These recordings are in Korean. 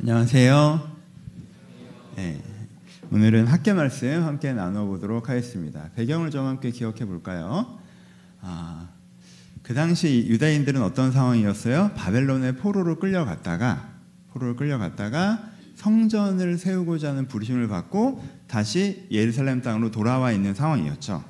안녕하세요. 네, 오늘은 학계 말씀 함께 나눠보도록 하겠습니다. 배경을 좀 함께 기억해 볼까요? 아, 그 당시 유다인들은 어떤 상황이었어요? 바벨론의 포로로 끌려갔다가 포로로 끌려갔다가 성전을 세우고자 하는 부르심을 받고 다시 예루살렘 땅으로 돌아와 있는 상황이었죠.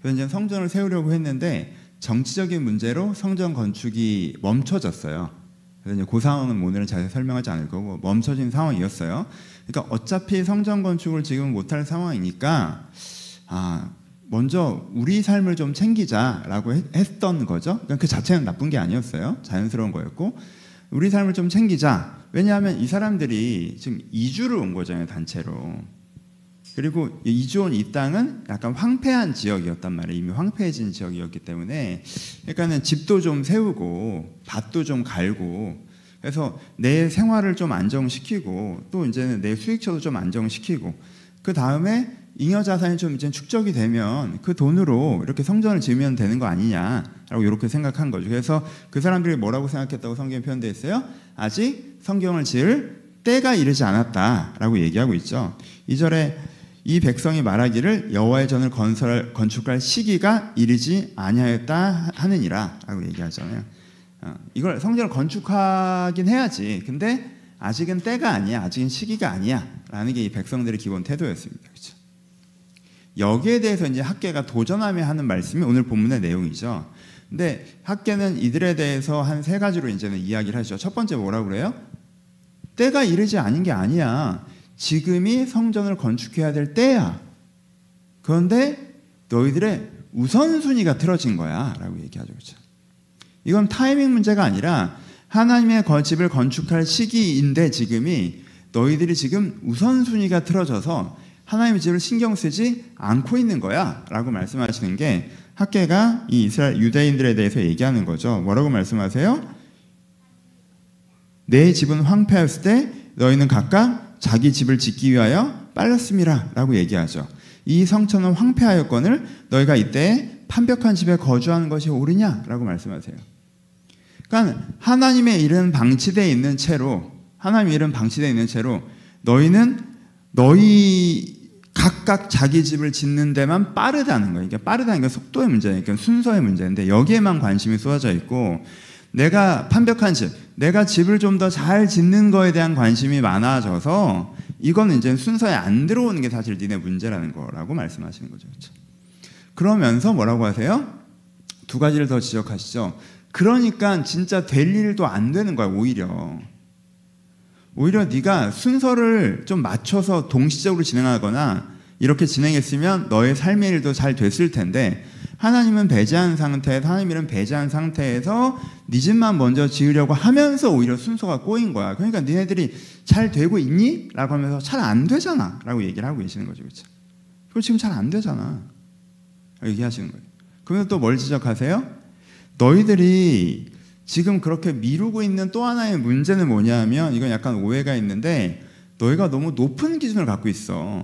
그래서 성전을 세우려고 했는데 정치적인 문제로 성전 건축이 멈춰졌어요. 그래서 이제 그 상황은 오늘은 자세히 설명하지 않을 거고 멈춰진 상황이었어요. 그러니까 어차피 성전 건축을 지금 못할 상황이니까 아 먼저 우리 삶을 좀 챙기자라고 했던 거죠. 그러니까 그 자체는 나쁜 게 아니었어요. 자연스러운 거였고 우리 삶을 좀 챙기자. 왜냐하면 이 사람들이 지금 이주를 온 거잖아요 단체로. 그리고 온이 땅은 약간 황폐한 지역이었단 말이에요. 이미 황폐해진 지역이었기 때문에 그러니까는 집도 좀 세우고 밭도 좀 갈고 그래서 내 생활을 좀 안정시키고 또 이제는 내 수익처도 좀 안정시키고 그 다음에 잉여 자산이 좀 이제 축적이 되면 그 돈으로 이렇게 성전을 지으면 되는 거 아니냐라고 이렇게 생각한 거죠. 그래서 그 사람들이 뭐라고 생각했다고 성경에 표현되어 있어요? 아직 성경을 지을 때가 이르지 않았다라고 얘기하고 있죠. 이절에 이 백성이 말하기를 여호와의 전을 건설 건축할 시기가 이르지 아니하였다 하느니라라고 얘기하잖아요. 어, 이걸 성전을 건축하긴 해야지. 근데 아직은 때가 아니야. 아직은 시기가 아니야라는 게 이 백성들의 기본 태도였습니다. 그렇죠? 여기에 대해서 이제 학계가 도전하며 하는 말씀이 오늘 본문의 내용이죠. 근데 학계는 이들에 대해서 한 세 가지로 이제는 이야기를 하죠. 첫 번째 뭐라고 그래요? 때가 이르지 않은 게 아니야. 지금이 성전을 건축해야 될 때야. 그런데 너희들의 우선순위가 틀어진 거야. 라고 얘기하죠. 그렇죠? 이건 타이밍 문제가 아니라 하나님의 집을 건축할 시기인데 지금이 너희들이 지금 우선순위가 틀어져서 하나님의 집을 신경 쓰지 않고 있는 거야. 라고 말씀하시는 게 학계가 이 이스라엘 유대인들에 대해서 얘기하는 거죠. 뭐라고 말씀하세요? 내 집은 황폐했을 때 너희는 각각 자기 집을 짓기 위하여 빨렸습니다. 라고 얘기하죠. 이 성천은 황폐하였건을 너희가 이때 판벽한 집에 거주하는 것이 옳으냐? 라고 말씀하세요. 그러니까 하나님의 일은 방치되어 있는 채로 하나님의 일은 방치되어 있는 채로 너희는 너희 각각 자기 집을 짓는 데만 빠르다는 거예요. 그러니까 빠르다는 게 속도의 문제니까 그러니까 순서의 문제인데 여기에만 관심이 쏟아져 있고 내가 판벽한 집, 내가 집을 좀 더 잘 짓는 거에 대한 관심이 많아져서 이거는 이제 순서에 안 들어오는 게 사실 니네 문제라는 거라고 말씀하시는 거죠. 그렇죠? 그러면서 뭐라고 하세요? 두 가지를 더 지적하시죠. 그러니까 진짜 될 일도 안 되는 거야, 오히려. 오히려 네가 순서를 좀 맞춰서 동시적으로 진행하거나 이렇게 진행했으면 너의 삶의 일도 잘 됐을 텐데 하나님은 배제한 상태에서 하나님은 배제한 상태에서 네 집만 먼저 지으려고 하면서 오히려 순서가 꼬인 거야. 그러니까 니네들이 잘 되고 있니? 라고 하면서 잘 안 되잖아. 라고 얘기를 하고 계시는 거죠. 그렇죠? 그거 지금 잘 안 되잖아. 얘기하시는 거예요. 그러면 또 뭘 지적하세요? 너희들이 지금 그렇게 미루고 있는 또 하나의 문제는 뭐냐면 이건 약간 오해가 있는데 너희가 너무 높은 기준을 갖고 있어.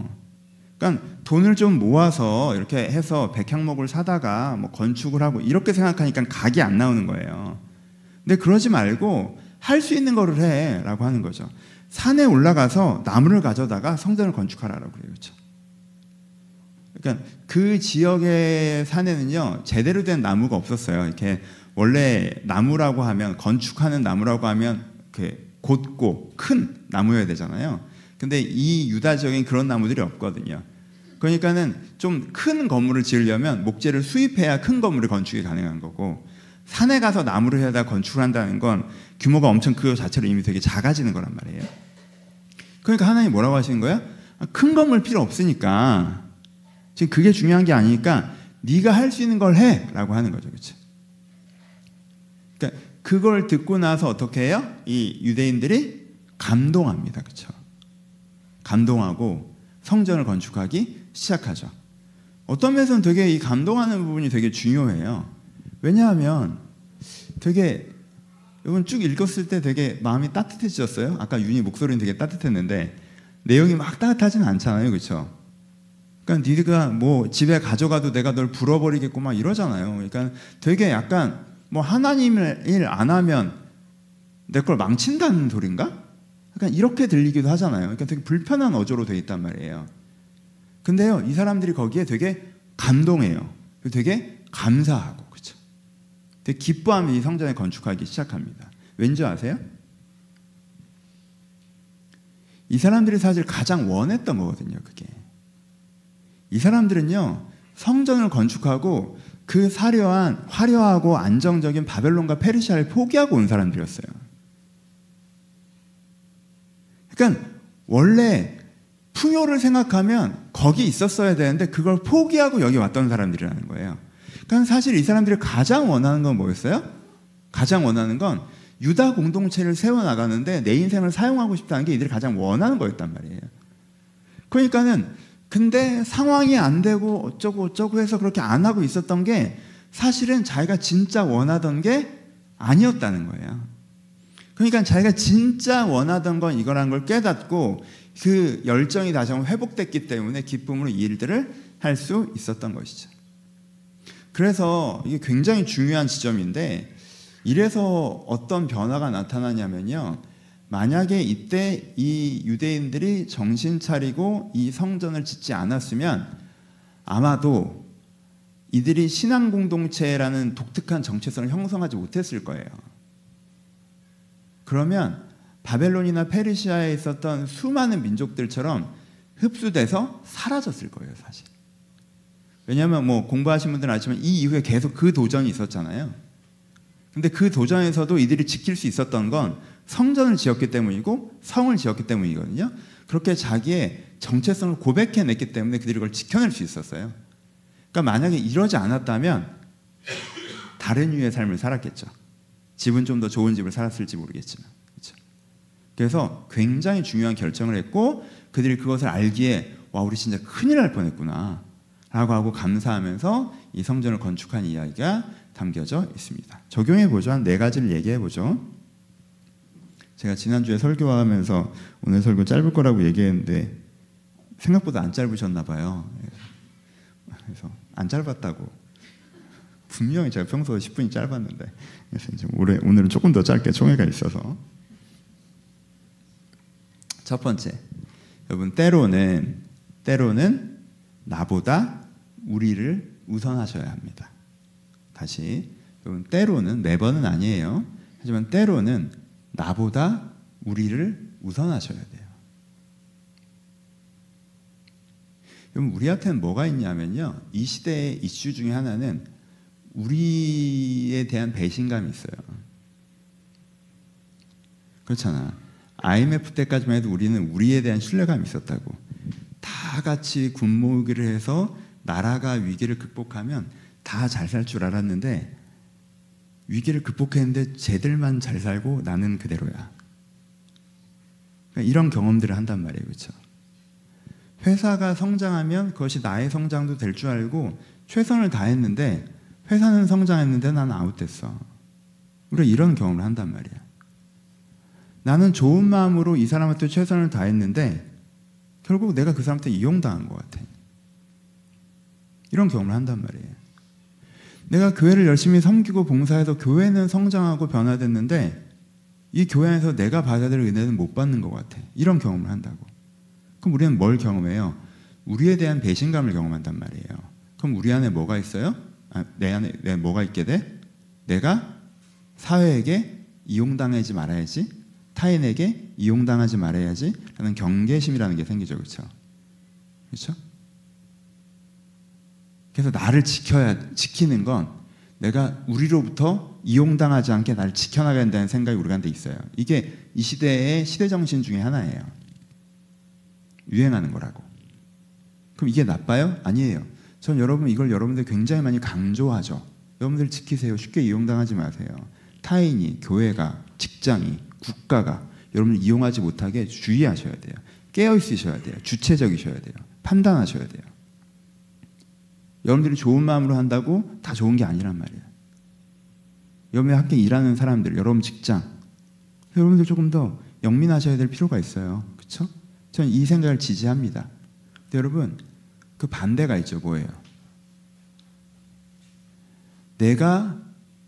그러니까 돈을 좀 모아서 이렇게 해서 백향목을 사다가 뭐 건축을 하고 이렇게 생각하니까 각이 안 나오는 거예요. 근데 그러지 말고 할 수 있는 거를 해라고 하는 거죠. 산에 올라가서 나무를 가져다가 성전을 건축하라고 그래요. 그렇죠? 그러니까 그 지역의 산에는요 제대로 된 나무가 없었어요. 이렇게 원래 나무라고 하면 건축하는 나무라고 하면 그 곧고 큰 나무여야 되잖아요. 근데 이 유다 지역엔 그런 나무들이 없거든요. 그러니까는 좀 큰 건물을 지으려면 목재를 수입해야 큰 건물을 건축이 가능한 거고 산에 가서 나무를 해다 건축을 한다는 건 규모가 엄청 그 자체로 이미 되게 작아지는 거란 말이에요. 그러니까 하나님 뭐라고 하시는 거야? 아, 큰 건물 필요 없으니까 지금 그게 중요한 게 아니니까 네가 할 수 있는 걸 해라고 하는 거죠, 그렇죠? 그러니까 그걸 듣고 나서 어떻게 해요? 이 유대인들이 감동합니다, 그렇죠? 감동하고 성전을 건축하기 시작하죠. 어떤 면에서는 되게 이 감동하는 부분이 되게 중요해요. 왜냐하면 되게 이건 쭉 읽었을 때 되게 마음이 따뜻해졌어요. 아까 윤희 목소리는 되게 따뜻했는데 내용이 막 따뜻하지는 않잖아요, 그렇죠? 그러니까 니가 뭐 집에 가져가도 내가 널 불어버리겠고 막 이러잖아요. 그러니까 되게 약간 뭐 하나님을 일 안 하면 내 걸 망친다는 소린가? 그러니까 이렇게 들리기도 하잖아요. 그러니까 되게 불편한 어조로 돼 있단 말이에요. 근데요, 이 사람들이 거기에 되게 감동해요. 되게 감사하고, 그렇죠? 되게 기뻐하며 이 성전을 건축하기 시작합니다. 왠지 아세요? 이 사람들이 사실 가장 원했던 거거든요, 그게. 이 사람들은요, 성전을 건축하고 그 사려한 화려하고 안정적인 바벨론과 페르시아를 포기하고 온 사람들이었어요. 그러니까 원래 풍요를 생각하면 거기 있었어야 되는데 그걸 포기하고 여기 왔던 사람들이라는 거예요. 그러니까 사실 이 사람들이 가장 원하는 건 뭐였어요? 가장 원하는 건 유다 공동체를 세워 나가는데 내 인생을 사용하고 싶다는 게 이들이 가장 원하는 거였단 말이에요. 그러니까는 근데 상황이 안 되고 어쩌고 어쩌고 해서 그렇게 안 하고 있었던 게 사실은 자기가 진짜 원하던 게 아니었다는 거예요. 그러니까 자기가 진짜 원하던 건 이거라는 걸 깨닫고 그 열정이 다시 한번 회복됐기 때문에 기쁨으로 이 일들을 할 수 있었던 것이죠. 그래서 이게 굉장히 중요한 지점인데 이래서 어떤 변화가 나타나냐면요. 만약에 이때 이 유대인들이 정신 차리고 이 성전을 짓지 않았으면 아마도 이들이 신앙 공동체라는 독특한 정체성을 형성하지 못했을 거예요. 그러면 바벨론이나 페르시아에 있었던 수많은 민족들처럼 흡수돼서 사라졌을 거예요, 사실. 왜냐하면 뭐 공부하신 분들은 아시지만 이 이후에 계속 그 도전이 있었잖아요. 근데 그 도전에서도 이들이 지킬 수 있었던 건 성전을 지었기 때문이고 성을 지었기 때문이거든요. 그렇게 자기의 정체성을 고백해냈기 때문에 그들이 그걸 지켜낼 수 있었어요. 그러니까 만약에 이러지 않았다면 다른 유의 삶을 살았겠죠. 집은 좀 더 좋은 집을 살았을지 모르겠지만. 그래서 굉장히 중요한 결정을 했고 그들이 그것을 알기에 와 우리 진짜 큰일 날 뻔했구나 라고 하고 감사하면서 이 성전을 건축한 이야기가 담겨져 있습니다. 적용해 보죠. 한 네 가지를 얘기해 보죠. 제가 지난주에 설교하면서 오늘 설교 짧을 거라고 얘기했는데 생각보다 안 짧으셨나 봐요. 그래서 안 짧았다고. 분명히 제가 평소 10분이 짧았는데 그래서 이제 올해 오늘은 조금 더 짧게 총회가 있어서 첫 번째 여러분 때로는 때로는 나보다 우리를 우선하셔야 합니다. 다시 여러분 때로는 매번은 아니에요. 하지만 때로는 나보다 우리를 우선하셔야 돼요. 여러분 우리한테는 뭐가 있냐면요. 이 시대의 이슈 중에 하나는 우리에 대한 배신감이 있어요. 그렇잖아. IMF 때까지만 해도 우리는 우리에 대한 신뢰감이 있었다고. 다 같이 군모기를 해서 나라가 위기를 극복하면 다 잘 살 줄 알았는데 위기를 극복했는데 쟤들만 잘 살고 나는 그대로야. 그러니까 이런 경험들을 한단 말이에요. 그렇죠? 회사가 성장하면 그것이 나의 성장도 될 줄 알고 최선을 다했는데 회사는 성장했는데 나는 아웃됐어. 우리가 이런 경험을 한단 말이야. 나는 좋은 마음으로 이 사람한테 최선을 다했는데 결국 내가 그 사람한테 이용당한 것 같아. 이런 경험을 한단 말이에요. 내가 교회를 열심히 섬기고 봉사해서 교회는 성장하고 변화됐는데 이 교회 안에서 내가 받아야 될 은혜는 못 받는 것 같아. 이런 경험을 한다고. 그럼 우리는 뭘 경험해요? 우리에 대한 배신감을 경험한단 말이에요. 그럼 우리 안에 뭐가 있어요? 아, 내 안에 내 뭐가 있게 돼? 내가 사회에게 이용당하지 말아야지, 타인에게 이용당하지 말아야지 라는 경계심이라는 게 생기죠. 그렇죠? 그렇죠? 그래서 나를 지켜야 지키는 건 내가 우리로부터 이용당하지 않게 나를 지켜나가야 된다는 생각이 우리한테 있어요. 이게 이 시대의 시대 정신 중에 하나예요. 유행하는 거라고. 그럼 이게 나빠요? 아니에요. 전 여러분 이걸 여러분들 굉장히 많이 강조하죠. 여러분들 지키세요. 쉽게 이용당하지 마세요. 타인이, 교회가, 직장이, 국가가 여러분을 이용하지 못하게 주의하셔야 돼요. 깨어 있으셔야 돼요. 주체적이셔야 돼요. 판단하셔야 돼요. 여러분들이 좋은 마음으로 한다고 다 좋은 게 아니란 말이에요. 여러분의 함께 일하는 사람들, 여러분 직장, 여러분들 조금 더 영민하셔야 될 필요가 있어요. 그렇죠? 저는 이 생각을 지지합니다. 근데 여러분 그 반대가 있죠. 뭐예요? 내가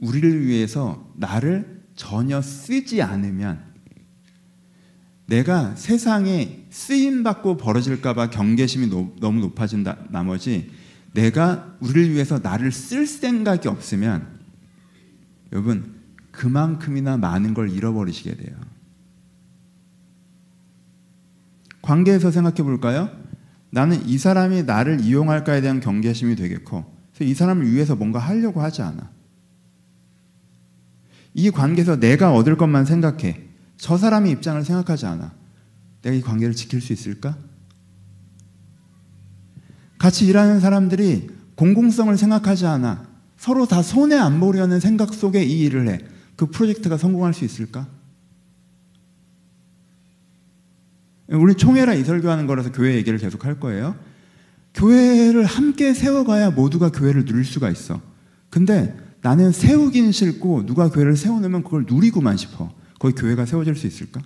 우리를 위해서 나를 전혀 쓰지 않으면 내가 세상에 쓰임 받고 벌어질까봐 경계심이 노, 너무 높아진 다, 나머지 내가 우리를 위해서 나를 쓸 생각이 없으면 여러분 그만큼이나 많은 걸 잃어버리시게 돼요. 관계에서 생각해 볼까요? 나는 이 사람이 나를 이용할까에 대한 경계심이. 그래서 이 사람을 위해서 뭔가 하려고 하지 않아. 이 관계에서 내가 얻을 것만 생각해. 저 사람의 입장을 생각하지 않아. 내가 이 관계를 지킬 수 있을까? 같이 일하는 사람들이 공공성을 생각하지 않아. 서로 다 손해 안 보려는 생각 속에 이 일을 해. 그 프로젝트가 성공할 수 있을까? 우리 총회라 이설교하는 거라서 교회 얘기를 계속 할 거예요. 교회를 함께 세워가야 모두가 교회를 누릴 수가 있어. 근데 나는 세우긴 싫고 누가 교회를 세워놓으면 그걸 누리고만 싶어. 거기 교회가 세워질 수 있을까?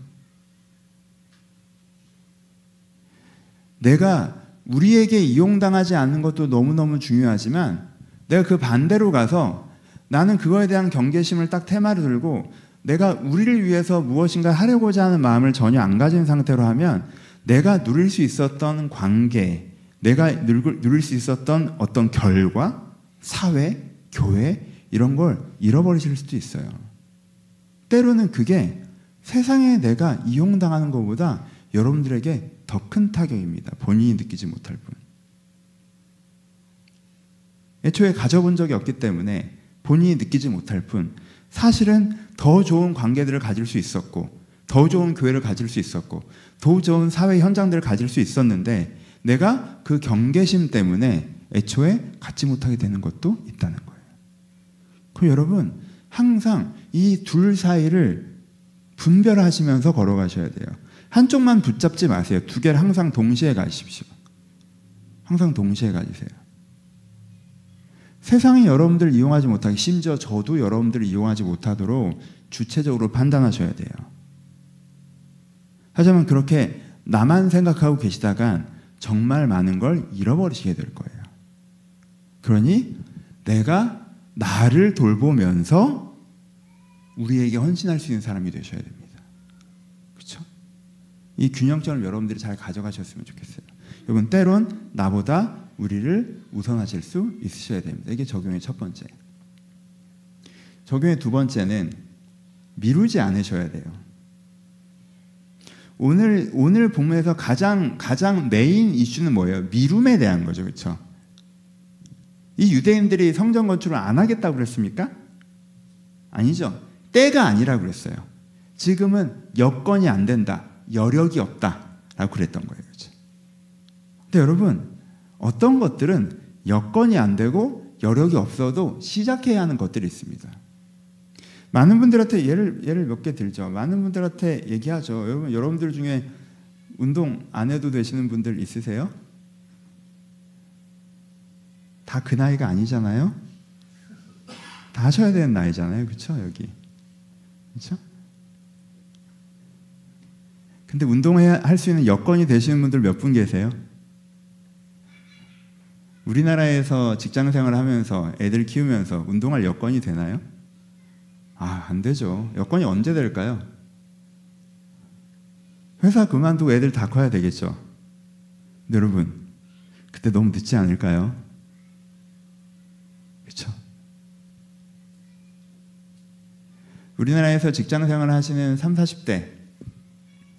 내가 우리에게 이용당하지 않는 것도 너무너무 중요하지만 내가 그 반대로 가서 나는 그거에 대한 경계심을 딱 테마로 들고 내가 우리를 위해서 무엇인가 하려고자 하는 마음을 전혀 안 가진 상태로 하면 내가 누릴 수 있었던 관계, 내가 누릴 수 있었던 어떤 결과, 사회, 교회 이런 걸 잃어버리실 수도 있어요. 때로는 그게 세상에 내가 이용당하는 것보다 여러분들에게 더 큰 타격입니다. 본인이 느끼지 못할 뿐. 애초에 가져본 적이 없기 때문에 본인이 느끼지 못할 뿐 사실은 더 좋은 관계들을 가질 수 있었고 더 좋은 교회를 가질 수 있었고 더 좋은 사회 현장들을 가질 수 있었는데 내가 그 경계심 때문에 애초에 갖지 못하게 되는 것도 있다는 거예요. 그 여러분 항상 이 둘 사이를 분별하시면서 걸어가셔야 돼요. 한쪽만 붙잡지 마세요. 두 개를 항상 동시에 가십시오. 항상 동시에 가지세요. 세상이 여러분들을 이용하지 못하게 심지어 저도 여러분들을 이용하지 못하도록 주체적으로 판단하셔야 돼요. 하지만 그렇게 나만 생각하고 계시다간 정말 많은 걸 잃어버리시게 될 거예요. 그러니 내가 나를 돌보면서 우리에게 헌신할 수 있는 사람이 되셔야 됩니다. 그렇죠? 이 균형점을 여러분들이 잘 가져가셨으면 좋겠어요. 여러분 때론 나보다 우리를 우선하실 수 있으셔야 됩니다. 이게 적용의 첫 번째. 적용의 두 번째는 미루지 않으셔야 돼요. 오늘 오늘 본문에서 가장 가장 메인 이슈는 뭐예요? 미룸에 대한 거죠, 그렇죠? 이 유대인들이 성전 건축을 안 하겠다고 그랬습니까? 아니죠. 때가 아니라고 그랬어요. 지금은 여건이 안 된다, 여력이 없다 라고 그랬던 거예요, 그렇죠? 근데 여러분 어떤 것들은 여건이 안 되고 여력이 없어도 시작해야 하는 것들이 있습니다. 많은 분들한테 예를 예를 몇 개 들죠. 많은 분들한테 얘기하죠. 여러분 여러분들 중에 운동 안 해도 되시는 분들 있으세요? 다 그 나이가 아니잖아요. 다 하셔야 되는 나이잖아요. 그렇죠? 여기. 그렇죠? 근데 운동해야 할수 있는 여건이 되시는 분들 몇 분 계세요? 우리나라에서 직장 생활을 하면서 애들 키우면서 운동할 여건이 되나요? 아, 안 되죠. 여건이 언제 될까요? 회사 그만두고 애들 다 커야 되겠죠. 여러분, 그때 너무 늦지 않을까요? 그렇죠? 우리나라에서 직장 생활을 하시는 3, 40대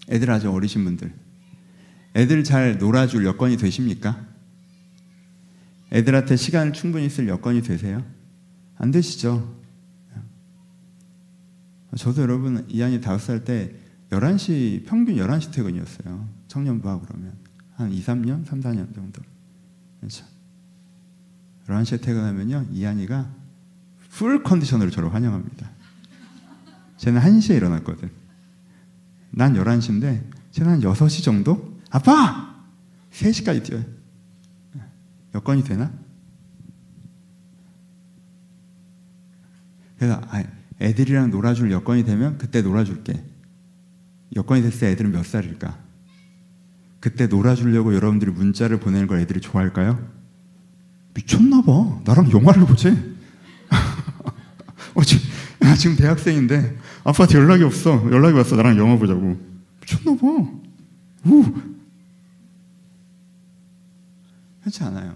애들 아주 어리신 분들 애들 잘 놀아줄 여건이 되십니까? 애들한테 시간을 충분히 쓸 여건이 되세요? 안 되시죠? 저도 여러분 이한이 다섯 살 때 11시 평균 11시 퇴근이었어요. 청년부하 그러면 한 2, 3년, 3, 4년 정도. 그렇죠. 11시에 퇴근하면요. 이한이가 풀 컨디션으로 저를 환영합니다. 쟤는 1시에 일어났거든. 난 11시인데 쟤는 한 6시 정도? 아빠! 3시까지 뛰어요. 여건이 되나? 그래서 애들이랑 놀아줄 여건이 되면 그때 놀아줄게. 여건이 됐을 때 애들은 몇 살일까? 그때 놀아주려고 여러분들이 문자를 보내는 걸 애들이 좋아할까요? 미쳤나 봐. 나랑 영화를 보지? 어, 지금, 지금 대학생인데 아빠한테 연락이 없어. 연락이 왔어. 나랑 영화 보자고. 미쳤나 봐. 우. 그렇지 않아요.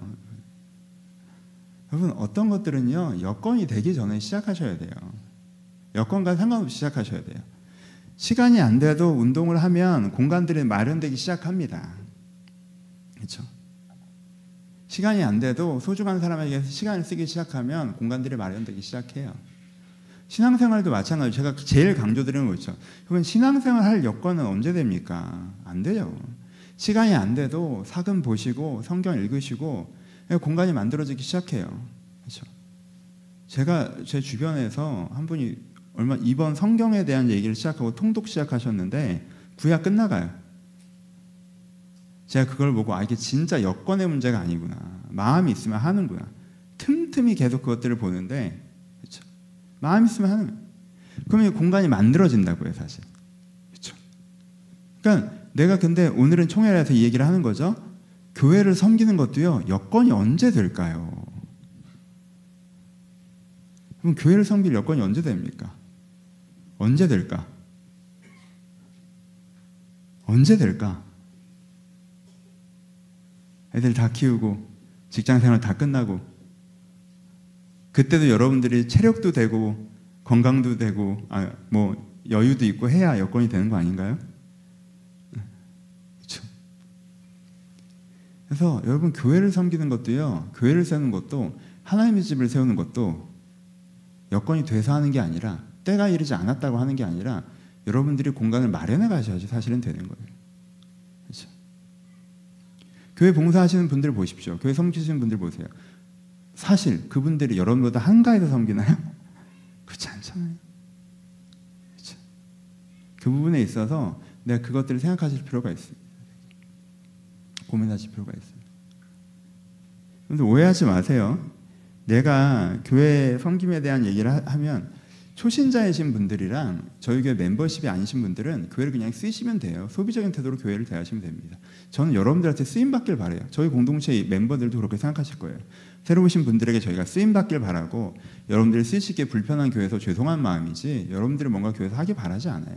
여러분 어떤 것들은요 여건이 되기 전에 시작하셔야 돼요. 여건과 상관없이 시작하셔야 돼요. 시간이 안 돼도 운동을 하면 공간들이 마련되기 시작합니다. 그렇죠? 시간이 안 돼도 소중한 사람에게 시간을 쓰기 시작하면 공간들이 마련되기 시작해요. 신앙생활도 마찬가지. 제가 제일 강조드리는 거 있죠. 그러면 신앙생활 할 여건은 언제 됩니까? 안 돼요. 시간이 안 돼도 사금 보시고 성경 읽으시고 공간이 만들어지기 시작해요. 그렇죠? 제가 제 주변에서 한 분이 얼마 이번 성경에 대한 얘기를 시작하고 통독 시작하셨는데 구약 끝나가요. 제가 그걸 보고 아 이게 진짜 여건의 문제가 아니구나. 마음이 있으면 하는구나. 틈틈이 계속 그것들을 보는데? 마음 있으면 하는 그러면 공간이 만들어진다고요, 사실. 그렇죠? 그러니까 내가 근데 오늘은 총회에서 이 얘기를 하는 거죠. 교회를 섬기는 것도요. 여건이 언제 될까요? 그럼 교회를 섬길 여건이 언제 됩니까? 언제 될까? 언제 될까? 애들 다 키우고 직장 생활 다 끝나고 그때도 여러분들이 체력도 되고 건강도 되고 아, 뭐 여유도 있고 해야 여건이 되는 거 아닌가요? 그렇죠. 그래서 여러분 교회를 섬기는 것도요, 교회를 세우는 것도 하나님의 집을 세우는 것도 여건이 돼서 하는 게 아니라 때가 이르지 않았다고 하는 게 아니라 여러분들이 공간을 마련해 가셔야지 사실은 되는 거예요. 그렇죠? 교회 봉사하시는 분들 보십시오. 교회 섬기시는 분들 보세요. 사실 그분들이 여러분보다 한가해서 섬기나요? 그렇지 않잖아요. 그렇죠? 그 부분에 있어서 내가 그것들을 생각하실 필요가 있습니다. 고민하실 필요가 있습니다. 근데 오해하지 마세요. 내가 교회 섬김에 대한 얘기를 하면 초신자이신 분들이랑 저희 교회 멤버십이 아니신 분들은 교회를 그냥 쓰시면 돼요. 소비적인 태도로 교회를 대하시면 됩니다. 저는 여러분들한테 쓰임 받길 바래요. 저희 공동체 멤버들도 그렇게 생각하실 거예요. 새로 오신 분들에게 저희가 쓰임 받길 바라고 여러분들이 쓰시기에 불편한 교회에서 죄송한 마음이지 여러분들이 뭔가 교회에서 하기 바라지 않아요.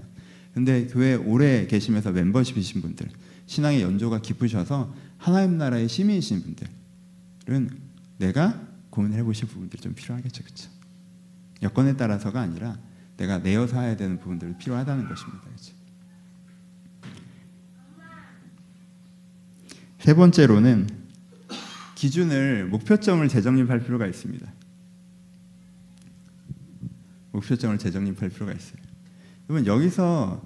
근데 교회 오래 계시면서 멤버십이신 분들, 신앙의 연조가 깊으셔서 하나님 나라의 시민이신 분들은 내가 고민해 보실 부분들이 좀 필요하겠죠. 그렇죠? 여건에 따라서가 아니라 내가 내어서 해야 되는 부분들이 필요하다는 것입니다. 그렇죠? 세 번째로는 기준을 목표점을 재정립할 필요가 있습니다. 목표점을 재정립할 필요가 있어요. 그러면 여기서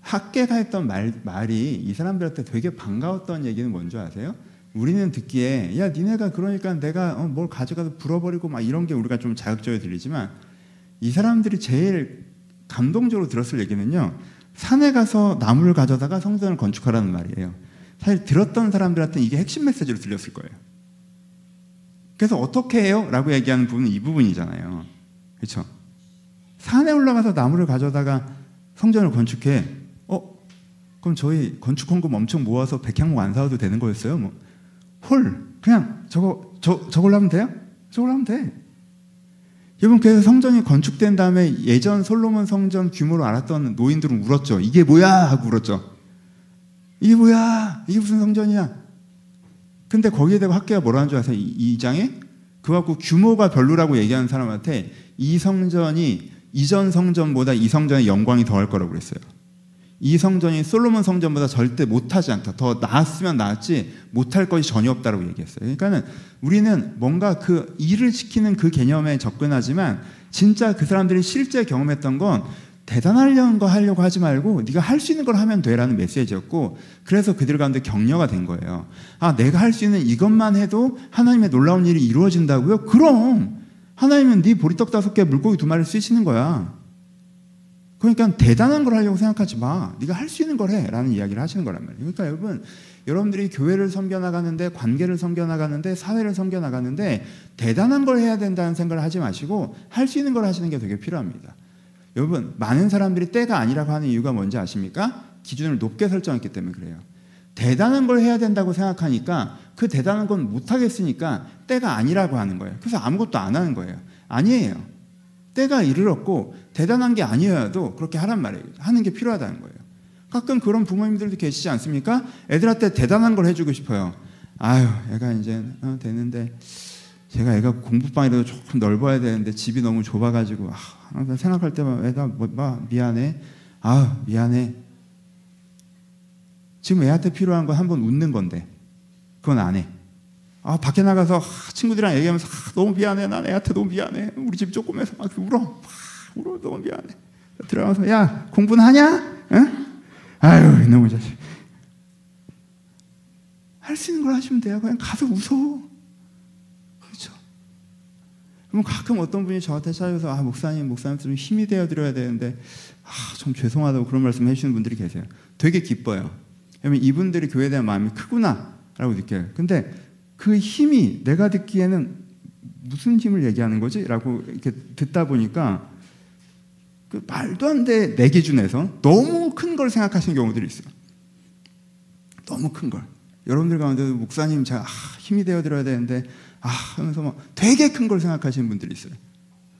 학계가 했던 말, 말이 이 사람들한테 되게 반가웠던 얘기는 뭔지 아세요? 우리는 듣기에 야 니네가 그러니까 내가 어, 뭘 가져가서 불어버리고 막 이런 게 우리가 좀 자극적으로 들리지만 이 사람들이 제일 감동적으로 들었을 얘기는요 산에 가서 나무를 가져다가 성전을 건축하라는 말이에요 사실 들었던 사람들한테 이게 핵심 메시지로 들렸을 거예요 그래서 어떻게 해요? 라고 얘기하는 부분은 이 부분이잖아요 그렇죠? 산에 올라가서 나무를 가져다가 성전을 건축해 어? 그럼 저희 건축 헌금 엄청 모아서 백향목 안 사도 되는 거였어요? 뭐 홀, 그냥 저거, 저, 저걸로 하면 돼요? 저걸로 하면 돼. 여러분, 그래서 성전이 건축된 다음에 예전 솔로몬 성전 규모를 알았던 노인들은 울었죠. 이게 뭐야? 하고 울었죠. 이게 뭐야? 이게 무슨 성전이야? 근데 거기에 대고 학계가 뭐라는 줄 아세요? 이, 이 장에? 그거 갖고 규모가 별로라고 얘기하는 사람한테 이 성전이 이전 성전보다 이 성전의 영광이 더할 거라고 그랬어요. 이 성전이 솔로몬 성전보다 절대 못하지 않다. 더 나았으면 나았지 못할 것이 전혀 없다고 얘기했어요. 그러니까는 우리는 뭔가 그 일을 시키는 그 개념에 접근하지만 진짜 그 사람들이 실제 경험했던 건 대단하려는 거 하려고 하지 말고 네가 할 수 있는 걸 하면 돼라는 메시지였고 그래서 그들 가운데 격려가 된 거예요. 아 내가 할 수 있는 이것만 해도 하나님의 놀라운 일이 이루어진다고요? 그럼 하나님은 네 보리떡 다섯 개 물고기 두 마리를 쓰시는 거야. 그러니까 대단한 걸 하려고 생각하지 마. 네가 할 수 있는 걸 해. 라는 이야기를 하시는 거란 말이에요. 그러니까 여러분, 여러분들이 교회를 섬겨 나가는데, 관계를 섬겨 나가는데, 사회를 섬겨 나가는데, 대단한 걸 해야 된다는 생각을 하지 마시고, 할 수 있는 걸 하시는 게 되게 필요합니다. 여러분, 많은 사람들이 때가 아니라고 하는 이유가 뭔지 아십니까? 기준을 높게 설정했기 때문에 그래요. 대단한 걸 해야 된다고 생각하니까, 그 대단한 건 못하겠으니까, 때가 아니라고 하는 거예요. 그래서 아무것도 안 하는 거예요. 아니에요. 때가 이르렀고 대단한 게 아니어도 그렇게 하란 말이에요. 하는 게 필요하다는 거예요. 가끔 그런 부모님들도 계시지 않습니까? 애들한테 대단한 걸 해주고 싶어요. 아유, 애가 이제 어, 되는데 제가 애가 공부방이라도 조금 넓어야 되는데 집이 너무 좁아가지고 아, 생각할 때만 애가 뭐, 뭐 미안해. 아 미안해. 지금 애한테 필요한 건 한 번 웃는 건데 그건 안 해. 아 밖에 나가서 아, 친구들이랑 얘기하면서 아, 너무 미안해. 난 애한테 너무 미안해. 우리 집 조금해서 막 울어. 막 울어 너무 미안해. 들어가서 야 공부는 하냐? 응? 아유 너무 자식. 할 수 있는 걸 하시면 돼요. 그냥 가서 웃어. 그렇죠. 그럼 가끔 어떤 분이 저한테 찾아서 아 목사님 목사님 좀 힘이 되어 드려야 되는데 아 좀 죄송하다고 그런 말씀 해주시는 분들이 계세요. 되게 기뻐요. 왜냐면 이분들이 교회에 대한 마음이 크구나라고 느껴요. 근데 그 힘이 내가 듣기에는 무슨 힘을 얘기하는 거지? 라고 이렇게 듣다 보니까 그 말도 안 돼 내 기준에서 너무 큰 걸 생각하시는 경우들이 있어요. 너무 큰 걸. 여러분들 가운데도 목사님 제가 아, 힘이 되어 드려야 되는데 아 하면서 막 되게 큰 걸 생각하시는 분들이 있어요.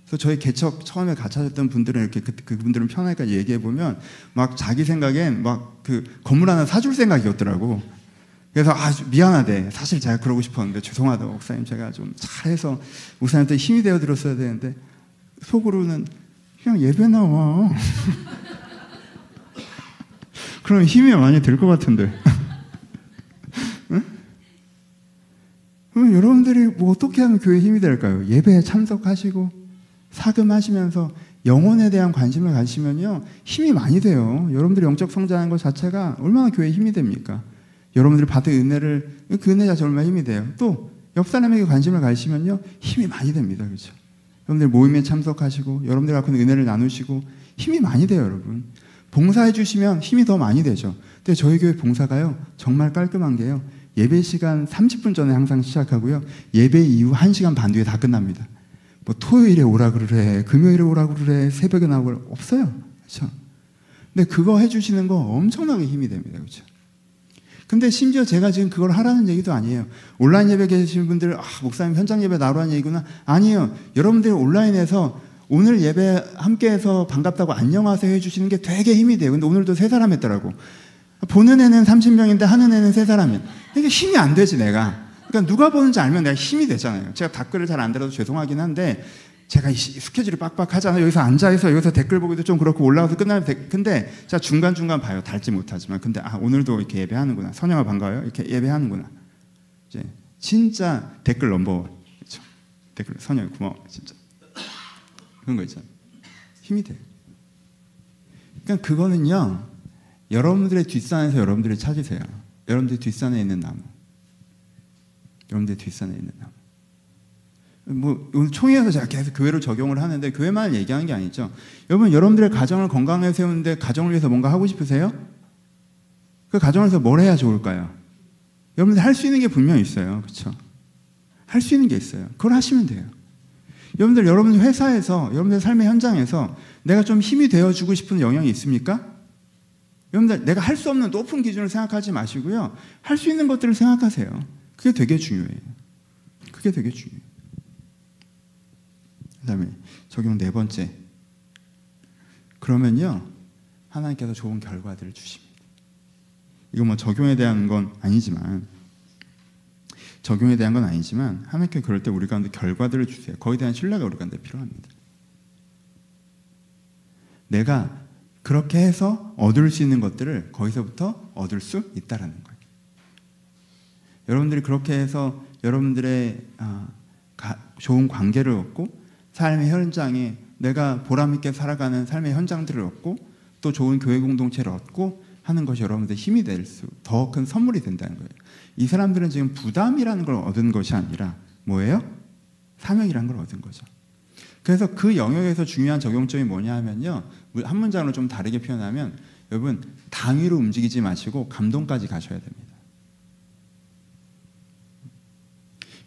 그래서 저희 개척 처음에 같이 하셨던 분들은 이렇게 그, 그분들은 편하니까 얘기해 보면 막 자기 생각엔 막 그 건물 하나 사줄 생각이었더라고. 그래서 아 미안하대. 사실 제가 그러고 싶었는데 죄송하다 목사님 제가 좀 잘해서 목사님한테 힘이 되어 드렸어야 되는데 속으로는 그냥 예배 나와. 그럼 힘이 많이 들 것 같은데. 응? 그럼 여러분들이 뭐 어떻게 하면 교회 힘이 될까요? 예배에 참석하시고 사금하시면서 영혼에 대한 관심을 가지시면요 힘이 많이 돼요. 여러분들이 영적 성장하는 것 자체가 얼마나 교회에 힘이 됩니까? 여러분들이 받은 은혜를 그 은혜 자체 얼마나 힘이 돼요. 또 옆 사람에게 관심을 가지시면요 힘이 많이 됩니다. 그렇죠? 여러분들 모임에 참석하시고 여러분들 갖고 있는 은혜를 나누시고 힘이 많이 돼요, 여러분. 봉사해 주시면 힘이 더 많이 되죠. 근데 저희 교회 봉사가요 정말 깔끔한 게요 예배 시간 30분 전에 항상 시작하고요 예배 이후 1시간 반 뒤에 다 끝납니다. 뭐 토요일에 오라 그러래, 금요일에 오라 그러래, 새벽에 나오고 없어요. 그렇죠? 근데 그거 해주시는 거 엄청나게 힘이 됩니다. 그렇죠? 근데 심지어 제가 지금 그걸 하라는 얘기도 아니에요. 온라인 예배 계신 분들, 아, 목사님 현장 예배 나오라는 얘기구나. 아니에요. 여러분들이 온라인에서 오늘 예배 함께해서 반갑다고 안녕하세요 해주시는 게 되게 힘이 돼요. 근데 오늘도 세 사람 했더라고. 보는 애는 30명인데 하는 애는 세 사람이야. 이게 힘이 안 되지, 내가. 그러니까 누가 보는지 알면 내가 힘이 되잖아요. 제가 댓글을 잘안 들어도 죄송하긴 한데 제가 스케줄이 빡빡하잖아요. 여기서 앉아있어 여기서 댓글 보기도 좀 그렇고 올라가서 끝나면 데, 근데 제가 중간중간 봐요. 달지 못하지만. 근데 아, 오늘도 이렇게 예배하는구나. 선영아 반가워요. 이렇게 예배하는구나. 이제 진짜 댓글 넘버 그렇죠. 댓글 선영이 고마워. 진짜. 그런 거 있잖아요. 힘이 돼요. 그러니까 그거는요. 여러분들의 뒷산에서 여러분들이 찾으세요. 여러분들 뒷산에 있는 나무. 여러분들 뒷산에 있는 나무. 뭐 오늘 총회에서 제가 계속 교회를 적용을 하는데 교회만 얘기하는 게 아니죠. 여러분 여러분들의 가정을 건강하게 세우는데 가정을 위해서 뭔가 하고 싶으세요? 그 가정에서 뭘 해야 좋을까요? 여러분들 할 수 있는 게 분명히 있어요. 그렇죠? 할 수 있는 게 있어요. 그걸 하시면 돼요. 여러분들 여러분 회사에서 여러분들 삶의 현장에서 내가 좀 힘이 되어 주고 싶은 영향이 있습니까? 여러분들 내가 할 수 없는 높은 기준을 생각하지 마시고요. 할 수 있는 것들을 생각하세요. 그게 되게 중요해요. 그게 되게 중요해요. 그 다음에 적용 네 번째. 그러면요, 하나님께서 좋은 결과들을 주십니다. 이거 뭐 적용에 대한 건 아니지만, 적용에 대한 건 아니지만, 하나님께 그럴 때 우리 가운데 결과들을 주세요. 거기에 대한 신뢰가 우리 가운데 필요합니다. 내가 그렇게 해서 얻을 수 있는 것들을 거기서부터 얻을 수 있다라는 거예요. 여러분들이 그렇게 해서 여러분들의 좋은 관계를 얻고 삶의 현장에 내가 보람있게 살아가는 삶의 현장들을 얻고 또 좋은 교회 공동체를 얻고 하는 것이 여러분들 힘이 될 수, 더 큰 선물이 된다는 거예요. 이 사람들은 지금 부담이라는 걸 얻은 것이 아니라 뭐예요? 사명이라는 걸 얻은 거죠. 그래서 그 영역에서 중요한 적용점이 뭐냐 하면요. 한 문장으로 좀 다르게 표현하면 여러분 당위로 움직이지 마시고 감동까지 가셔야 됩니다.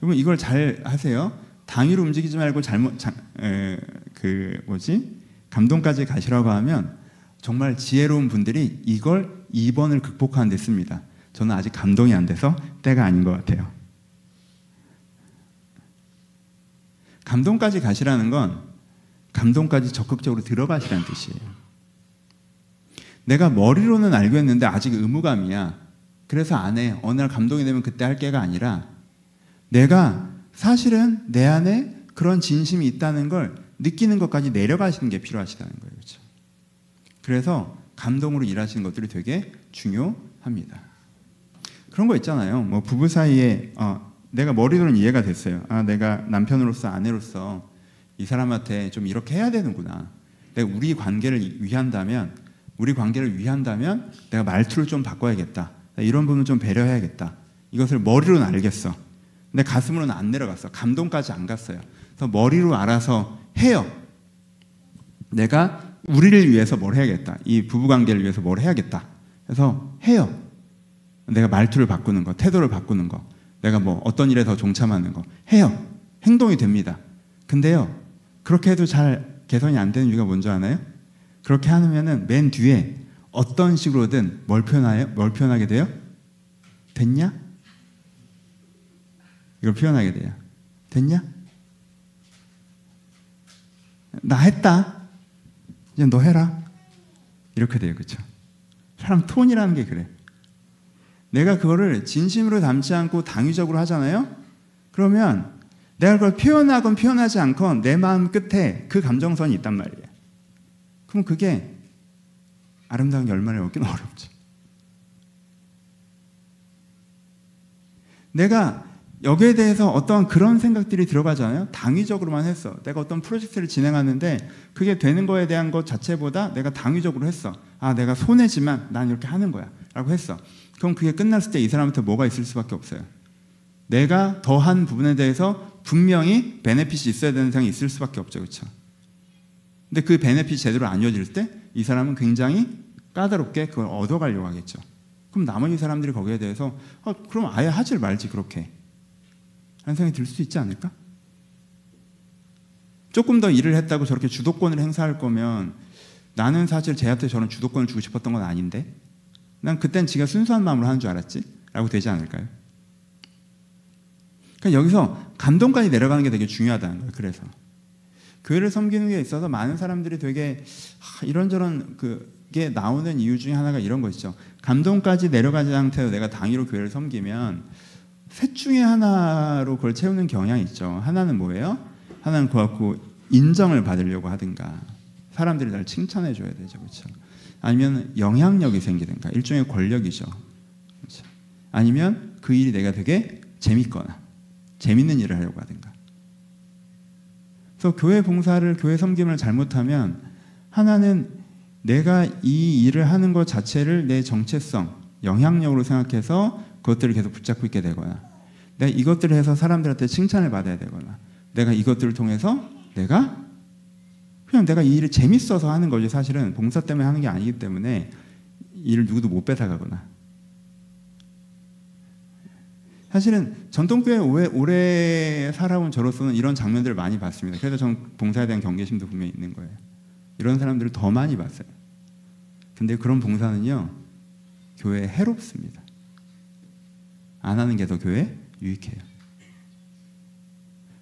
여러분 이걸 잘 하세요. 당위로 움직이지 말고 잘못 자, 에, 그 뭐지 감동까지 가시라고 하면 정말 지혜로운 분들이 이걸 2번을 극복하는 데 씁니다. 저는 아직 감동이 안 돼서 때가 아닌 것 같아요. 감동까지 가시라는 건 감동까지 적극적으로 들어가시라는 뜻이에요. 내가 머리로는 알고 있는데 아직 의무감이야. 그래서 안 해. 어느 날 감동이 되면 그때 할 게가 아니라 내가 사실은 내 안에 그런 진심이 있다는 걸 느끼는 것까지 내려가시는 게 필요하시다는 거예요. 그렇죠? 그래서 감동으로 일하시는 것들이 되게 중요합니다. 그런 거 있잖아요. 뭐 부부 사이에 어, 내가 머리로는 이해가 됐어요. 아, 내가 남편으로서 아내로서 이 사람한테 좀 이렇게 해야 되는구나. 내가 우리 관계를 위한다면 우리 관계를 위한다면 내가 말투를 좀 바꿔야겠다. 이런 부분 좀 배려해야겠다. 이것을 머리로는 알겠어. 근데 가슴으로는 안 내려갔어. 감동까지 안 갔어요. 그래서 머리로 알아서 해요. 내가 우리를 위해서 뭘 해야겠다. 이 부부 관계를 위해서 뭘 해야겠다. 그래서 해요. 내가 말투를 바꾸는 거, 태도를 바꾸는 거, 내가 뭐 어떤 일에 더 종참하는 거 해요. 행동이 됩니다. 근데요, 그렇게 해도 잘 개선이 안 되는 이유가 뭔지 아나요? 그렇게 하면은 맨 뒤에 어떤 식으로든 뭘 표현해요? 뭘 표현하게 돼요? 됐냐? 이걸 표현하게 돼요. 됐냐? 나 했다. 이제 너 해라. 이렇게 돼요. 그렇죠? 사람 톤이라는 게 그래. 내가 그거를 진심으로 담지 않고 당위적으로 하잖아요. 그러면 내가 그걸 표현하건 표현하지 않건 내 마음 끝에 그 감정선이 있단 말이에요. 그럼 그게 아름다운 결말을 얻기는 어렵죠. 내가 여기에 대해서 어떤 그런 생각들이 들어가잖아요. 당위적으로만 했어. 내가 어떤 프로젝트를 진행하는데 그게 되는 거에 대한 것 자체보다 내가 당위적으로 했어. 아, 내가 손해지만 난 이렇게 하는 거야. 라고 했어. 그럼 그게 끝났을 때 이 사람한테 뭐가 있을 수밖에 없어요. 내가 더한 부분에 대해서 분명히 베네핏이 있어야 되는 상황이 있을 수밖에 없죠. 그렇죠? 근데 그 베네핏이 제대로 안 이어질 때 이 사람은 굉장히 까다롭게 그걸 얻어가려고 하겠죠. 그럼 나머지 사람들이 거기에 대해서 어, 그럼 아예 하질 말지 그렇게 하는 생각이 들 수 있지 않을까? 조금 더 일을 했다고 저렇게 주도권을 행사할 거면 나는 사실 쟤한테 저런 주도권을 주고 싶었던 건 아닌데 난 그땐 지가 순수한 마음으로 하는 줄 알았지? 라고 되지 않을까요? 그러니까 여기서 감동까지 내려가는 게 되게 중요하다는 거예요. 그래서 교회를 섬기는 게 있어서 많은 사람들이 되게 이런저런 그게 나오는 이유 중에 하나가 이런 것이죠. 감동까지 내려가지 상태로 내가 당위로 교회를 섬기면 셋 중에 하나로 그걸 채우는 경향이 있죠. 하나는 뭐예요? 하나는 그갖고 인정을 받으려고 하든가 사람들이 날 칭찬해 줘야 되죠. 그렇죠? 아니면 영향력이 생기든가 일종의 권력이죠. 그렇죠? 아니면 그 일이 내가 되게 재밌거나 재밌는 일을 하려고 하든가. 그래서 교회 봉사를 교회 섬김을 잘못하면 하나는 내가 이 일을 하는 것 자체를 내 정체성, 영향력으로 생각해서 그것들을 계속 붙잡고 있게 되거나 내가 이것들을 해서 사람들한테 칭찬을 받아야 되거나 내가 이것들을 통해서 내가 그냥 내가 이 일을 재밌어서 하는 거지 사실은 봉사 때문에 하는 게 아니기 때문에 일을 누구도 못 뺏어가거나 사실은 전통교회 오래, 오래 살아온 저로서는 이런 장면들을 많이 봤습니다. 그래서 전 봉사에 대한 경계심도 분명히 있는 거예요. 이런 사람들을 더 많이 봤어요. 근데 그런 봉사는요, 교회에 해롭습니다. 안 하는 게 더 교회에 유익해요.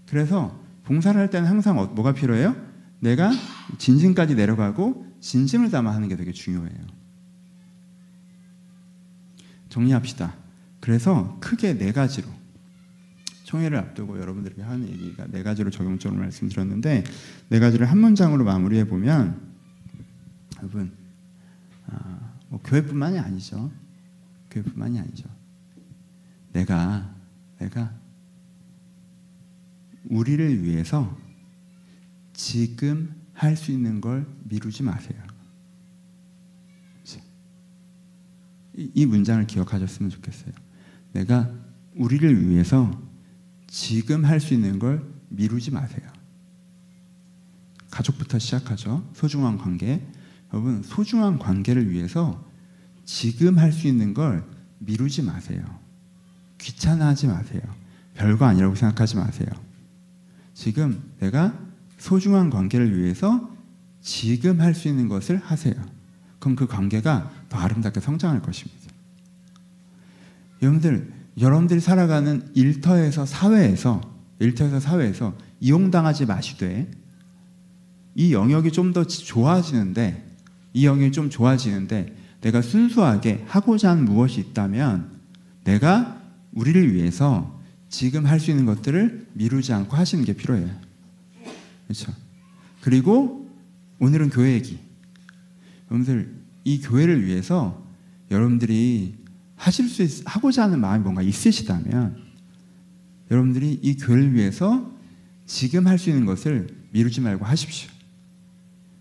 그래서 봉사를 할 때는 항상 어, 뭐가 필요해요? 내가 진심까지 내려가고 진심을 담아 하는 게 되게 중요해요. 정리합시다. 그래서 크게 네 가지로 총회를 앞두고 여러분들에게 하는 얘기가 네 가지로 적용적으로 말씀드렸는데 네 가지를 한 문장으로 마무리해 보면 여러분 아, 뭐 교회뿐만이 아니죠. 교회뿐만이 아니죠. 내가 내가 우리를 위해서 지금 할 수 있는 걸 미루지 마세요. 이 문장을 기억하셨으면 좋겠어요. 내가 우리를 위해서 지금 할 수 있는 걸 미루지 마세요. 가족부터 시작하죠. 소중한 관계. 여러분, 소중한 관계를 위해서 지금 할 수 있는 걸 미루지 마세요. 귀찮아하지 마세요. 별거 아니라고 생각하지 마세요. 지금 내가 소중한 관계를 위해서 지금 할 수 있는 것을 하세요. 그럼 그 관계가 더 아름답게 성장할 것입니다. 여러분들, 여러분들이 살아가는 일터에서 사회에서 일터에서 사회에서 이용당하지 마시되 이 영역이 좀 더 좋아지는데 이 영역이 좀 좋아지는데 내가 순수하게 하고자 하는 무엇이 있다면 내가 우리를 위해서 지금 할 수 있는 것들을 미루지 않고 하시는 게 필요해요. 그렇죠? 그리고 오늘은 교회 얘기. 여러분들 이 교회를 위해서 여러분들이 하실 수 있, 하고자 하는 마음이 뭔가 있으시다면 여러분들이 이 교회를 위해서 지금 할 수 있는 것을 미루지 말고 하십시오.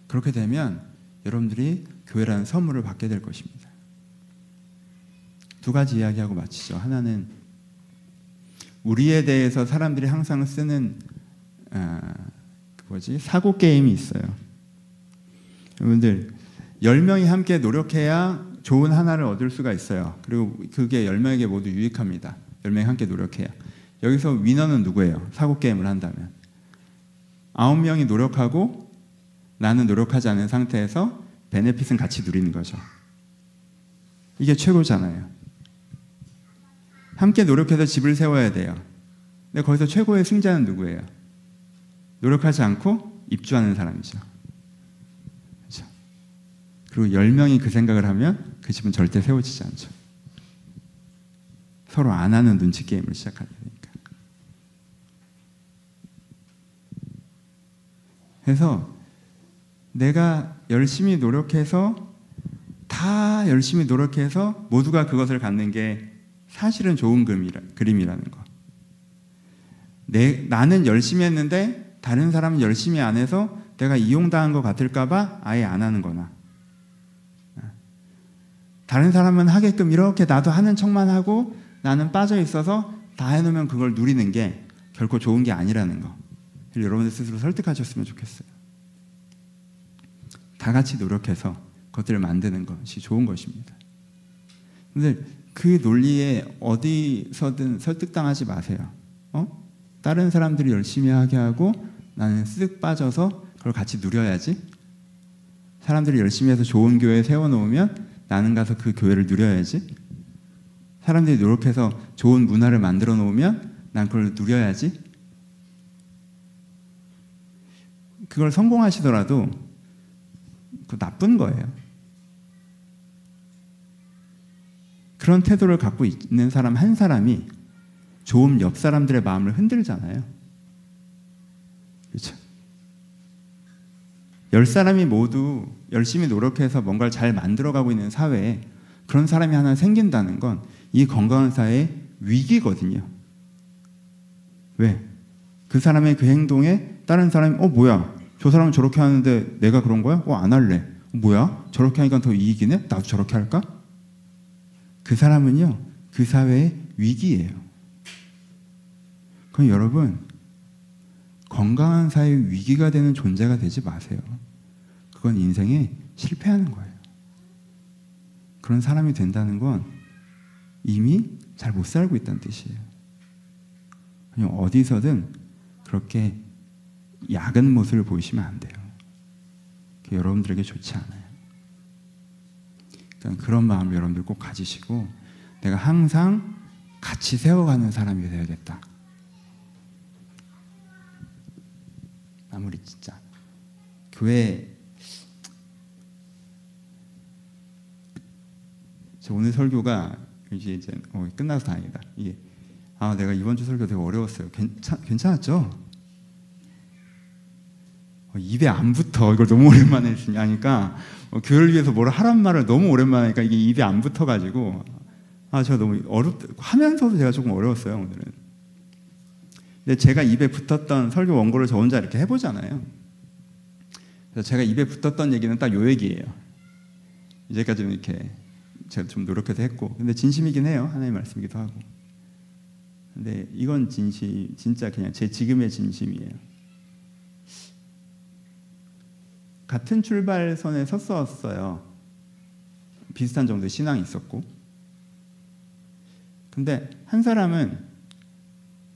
그렇게 되면 여러분들이 교회라는 선물을 받게 될 것입니다. 두 가지 이야기하고 마치죠. 하나는 우리에 대해서 사람들이 항상 쓰는 아, 그 뭐지 사고 게임이 있어요. 여러분들 10명이 함께 노력해야 좋은 하나를 얻을 수가 있어요. 그리고 그게 10명에게 모두 유익합니다. 10명이 함께 노력해야. 여기서 위너는 누구예요? 사고 게임을 한다면. 9명이 노력하고 나는 노력하지 않은 상태에서 베네핏은 같이 누리는 거죠. 이게 최고잖아요. 함께 노력해서 집을 세워야 돼요. 근데 거기서 최고의 승자는 누구예요? 노력하지 않고 입주하는 사람이죠. 그렇죠? 그리고 10명이 그 생각을 하면 그 집은 절대 세워지지 않죠. 서로 안 하는 눈치 게임을 시작하게 되니까. 그래서 내가 열심히 노력해서 다 열심히 노력해서 모두가 그것을 갖는 게 사실은 좋은 그림이라는 거. 내, 나는 열심히 했는데 다른 사람은 열심히 안 해서 내가 이용당한 것 같을까봐 아예 안 하는 거나. 다른 사람은 하게끔 이렇게 나도 하는 척만 하고 나는 빠져 있어서 다 해놓으면 그걸 누리는 게 결코 좋은 게 아니라는 거. 여러분들 스스로 설득하셨으면 좋겠어요. 다 같이 노력해서 그것들을 만드는 것이 좋은 것입니다. 근데 그 논리에 어디서든 설득당하지 마세요. 어? 다른 사람들이 열심히 하게 하고 나는 쓱 빠져서 그걸 같이 누려야지. 사람들이 열심히 해서 좋은 교회 세워놓으면 나는 가서 그 교회를 누려야지. 사람들이 노력해서 좋은 문화를 만들어 놓으면 난 그걸 누려야지. 그걸 성공하시더라도 그 나쁜 거예요. 그런 태도를 갖고 있는 사람 한 사람이 좋은 옆 사람들의 마음을 흔들잖아요. 그렇죠? 열 사람이 모두 열심히 노력해서 뭔가를 잘 만들어가고 있는 사회에 그런 사람이 하나 생긴다는 건 이 건강한 사회의 위기거든요. 왜? 그 사람의 그 행동에 다른 사람이 어 뭐야 저 사람은 저렇게 하는데 내가 그런 거야? 어 안 할래. 어, 뭐야? 저렇게 하니까 더 이익이네? 나도 저렇게 할까? 그 사람은요 그 사회의 위기예요. 그럼 여러분 건강한 사회의 위기가 되는 존재가 되지 마세요. 그건 인생에 실패하는 거예요. 그런 사람이 된다는 건 이미 잘 못 살고 있다는 뜻이에요. 그냥 어디서든 그렇게 야근 모습을 보이시면 안 돼요. 여러분들에게 좋지 않아요. 그러니까 그런 마음을 여러분들 꼭 가지시고 내가 항상 같이 세워가는 사람이 되야겠다. 아무리 진짜 교회 오늘 설교가 이제 이제 어, 끝나서 다행이다. 이게 아 내가 이번 주 설교 되게 어려웠어요. 괜찮 괜찮았죠? 어, 입에 안 붙어 이걸 너무 오랜만에 하니까 어, 교회를 위해서 뭘 하란 말을 너무 오랜만에 하니까 이게 입에 안 붙어가지고 아 제가 너무 어렵 하면서도 제가 조금 어려웠어요 오늘은. 근데 제가 입에 붙었던 설교 원고를 저 혼자 이렇게 해보잖아요. 그래서 제가 입에 붙었던 얘기는 딱 요 얘기예요. 이제까지는 이렇게 제가 좀 노력해서 했고 근데 진심이긴 해요 하나님 말씀이기도 하고 근데 이건 진심 진짜 그냥 제 지금의 진심이에요 같은 출발선에 섰었어요. 비슷한 정도의 신앙이 있었고. 근데 한 사람은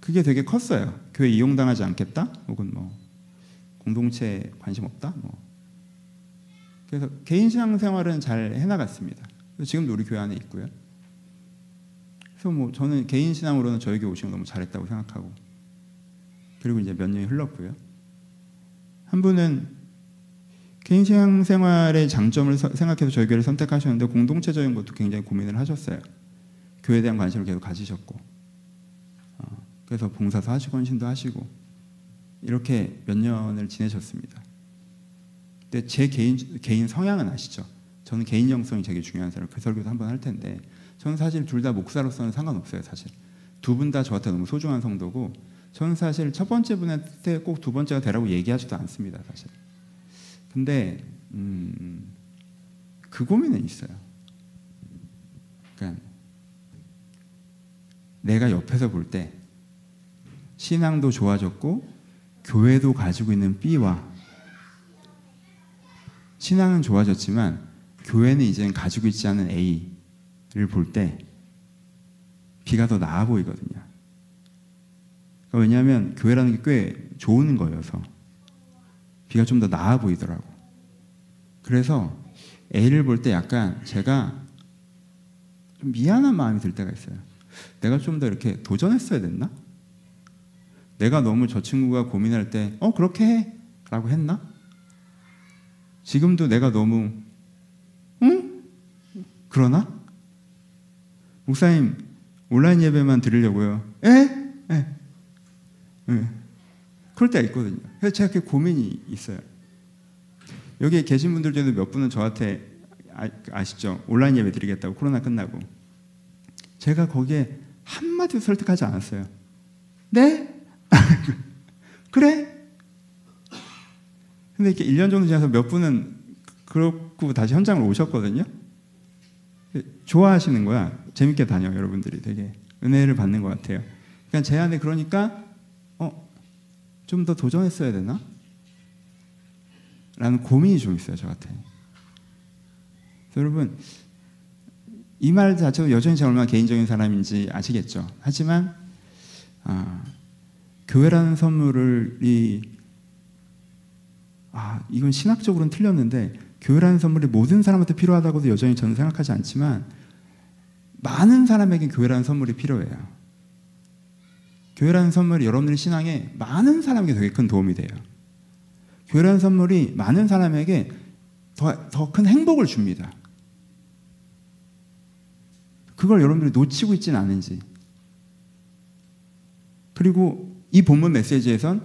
그게 되게 컸어요. 교회 이용당하지 않겠다? 혹은 뭐 공동체에 관심 없다? 뭐. 그래서 개인 신앙 생활은 잘 해나갔습니다. 지금도 우리 교회 안에 있고요. 그래서 뭐 저는 개인 신앙으로는 교회 오신 거 너무 잘했다고 생각하고. 그리고 이제 몇 년이 흘렀고요. 한 분은 개인 신앙생활의 장점을 서- 생각해서 저희 교회를 선택하셨는데 공동체적인 것도 굉장히 고민을 하셨어요. 교회에 대한 관심을 계속 가지셨고 어, 그래서 봉사도 하시고 헌신도 하시고 이렇게 몇 년을 지내셨습니다. 근데 제 개인 개인 성향은 아시죠? 저는 개인 영성이 되게 중요한 사람. 그 설교도 한번 할 텐데 저는 사실 둘 다 목사로서는 상관없어요. 사실 두 분 다 저한테 너무 소중한 성도고 저는 사실 첫 번째 분한테 꼭 두 번째가 되라고 얘기하지도 않습니다. 사실. 근데 음, 그 고민은 있어요. 그러니까 내가 옆에서 볼 때 신앙도 좋아졌고 교회도 가지고 있는 B와 신앙은 좋아졌지만 교회는 이제 가지고 있지 않은 A를 볼 때 B가 더 나아 보이거든요. 그러니까 왜냐하면 교회라는 게 꽤 좋은 거여서 B가 좀 더 나아 보이더라고. 그래서 A를 볼 때 약간 제가 좀 미안한 마음이 들 때가 있어요. 내가 좀 더 이렇게 도전했어야 됐나? 내가 너무 저 친구가 고민할 때, 어, 그렇게 해! 라고 했나? 지금도 내가 너무, 응? 그러나? 목사님, 온라인 예배만 드리려고요. 에? 에? 에. 그럴 때가 있거든요. 그래서 제가 그렇게 고민이 있어요. 여기에 계신 분들 중에도 몇 분은 저한테 아, 아시죠? 온라인 예배 드리겠다고 코로나 끝나고. 제가 거기에 한마디도 설득하지 않았어요. 네? 그래? 근데 이렇게 1년 정도 지나서 몇 분은 그렇고 다시 현장을 오셨거든요. 좋아하시는 거야. 재밌게 다녀, 여러분들이 되게. 은혜를 받는 것 같아요. 그러니까 제 안에 그러니까, 어, 좀 더 도전했어야 되나? 라는 고민이 좀 있어요, 저한테. 여러분, 이 말 자체도 여전히 제가 얼마나 개인적인 사람인지 아시겠죠. 하지만 아, 교회라는 선물이 아 이건 신학적으로는 틀렸는데 교회라는 선물이 모든 사람한테 필요하다고도 여전히 저는 생각하지 않지만 많은 사람에게 교회라는 선물이 필요해요. 교회라는 선물이 여러분들의 신앙에 많은 사람에게 되게 큰 도움이 돼요. 교회라는 선물이 많은 사람에게 더더큰 행복을 줍니다. 그걸 여러분들이 놓치고 있지는 않은지. 그리고 이 본문 메시지에선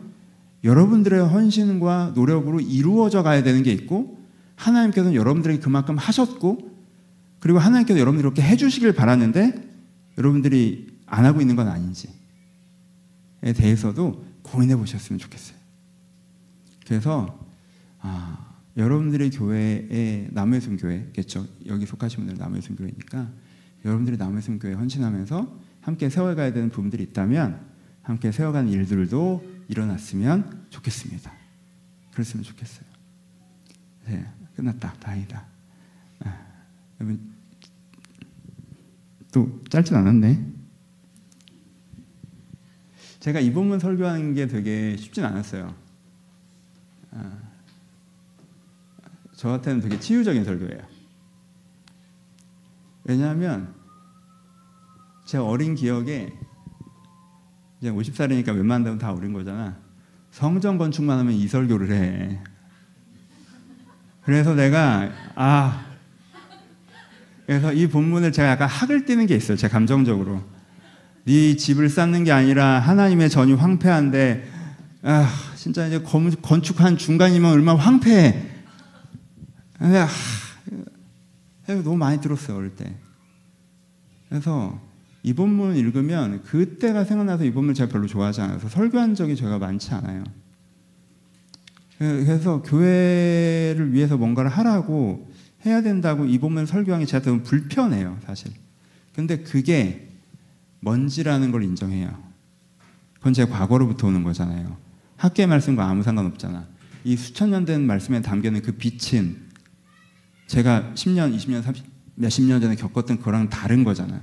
여러분들의 헌신과 노력으로 이루어져 가야 되는 게 있고 하나님께서는 여러분들에게 그만큼 하셨고 그리고 하나님께서 여러분들이 이렇게 해주시길 바라는데 여러분들이 안 하고 있는 건 아닌지에 대해서도 고민해 보셨으면 좋겠어요. 그래서 아, 여러분들의 교회에 남해순 교회겠죠. 여기 속하신 분들 남해순 교회니까 여러분들이 남해순 교회 헌신하면서 함께 세워가야 되는 부분들이 있다면 함께 세워가는 일들도 일어났으면 좋겠습니다. 그랬으면 좋겠어요. 네, 끝났다. 다행이다. 아, 또 짧진 않았네. 제가 이 본문 설교하는 게 되게 쉽진 않았어요. 아, 저한테는 되게 치유적인 설교예요. 왜냐하면 제가 어린 기억에 이제 50살이니까 웬만하면 다 어린 거잖아. 성전 건축만 하면 이 설교를 해. 그래서 내가 아 그래서 이 본문을 제가 약간 학을 띄는 게 있어요. 제 감정적으로. 네 집을 쌓는 게 아니라 하나님의 전이 황폐한데 아 진짜 이제 건축한 중간이면 얼마나 황폐해. 아, 너무 많이 들었어요 어릴 때. 그래서 이 본문 읽으면 그때가 생각나서 이 본문 제가 별로 좋아하지 않아서 설교한 적이 제가 많지 않아요. 그래서 교회를 위해서 뭔가를 하라고 해야 된다고 이 본문 설교하는 게 제가 너무 불편해요, 사실. 근데 그게 먼지라는 걸 인정해요. 그건 제 과거로부터 오는 거잖아요. 학계 말씀과 아무 상관없잖아. 이 수천 년 된 말씀에 담겨있는 그 빛은 제가 10년, 20년, 30, 몇십 년 전에 겪었던 거랑 다른 거잖아.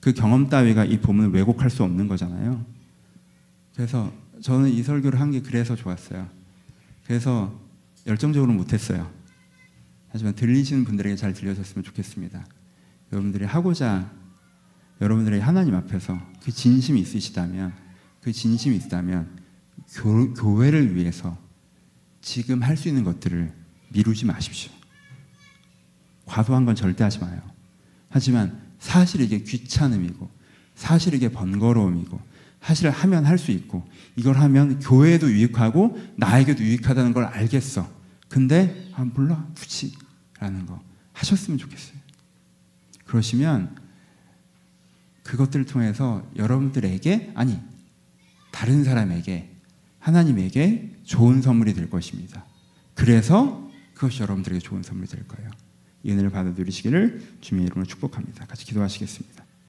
그 경험 따위가 이 본문을 왜곡할 수 없는 거잖아요. 그래서 저는 이 설교를 한 게 그래서 좋았어요. 그래서 열정적으로 못했어요. 하지만 들리시는 분들에게 잘 들려졌으면 좋겠습니다. 여러분들이 하고자 여러분들의 하나님 앞에서 그 진심이 있으시다면 그 진심이 있다면 교, 교회를 위해서 지금 할 수 있는 것들을 미루지 마십시오. 과도한 건 절대 하지 마요. 하지만 사실 이게 귀찮음이고 사실 이게 번거로움이고 사실 하면 할 수 있고 이걸 하면 교회에도 유익하고 나에게도 유익하다는 걸 알겠어. 근데 아 몰라 굳이 라는 거 하셨으면 좋겠어요. 그러시면 그것들을 통해서 여러분들에게 아니 다른 사람에게 하나님에게 좋은 선물이 될 것입니다. 그래서 그것이 여러분들에게 좋은 선물이 될 거예요. 이 은혜를 받아 누리시기를 주님의 이름으로 축복합니다. 같이 기도하시겠습니다.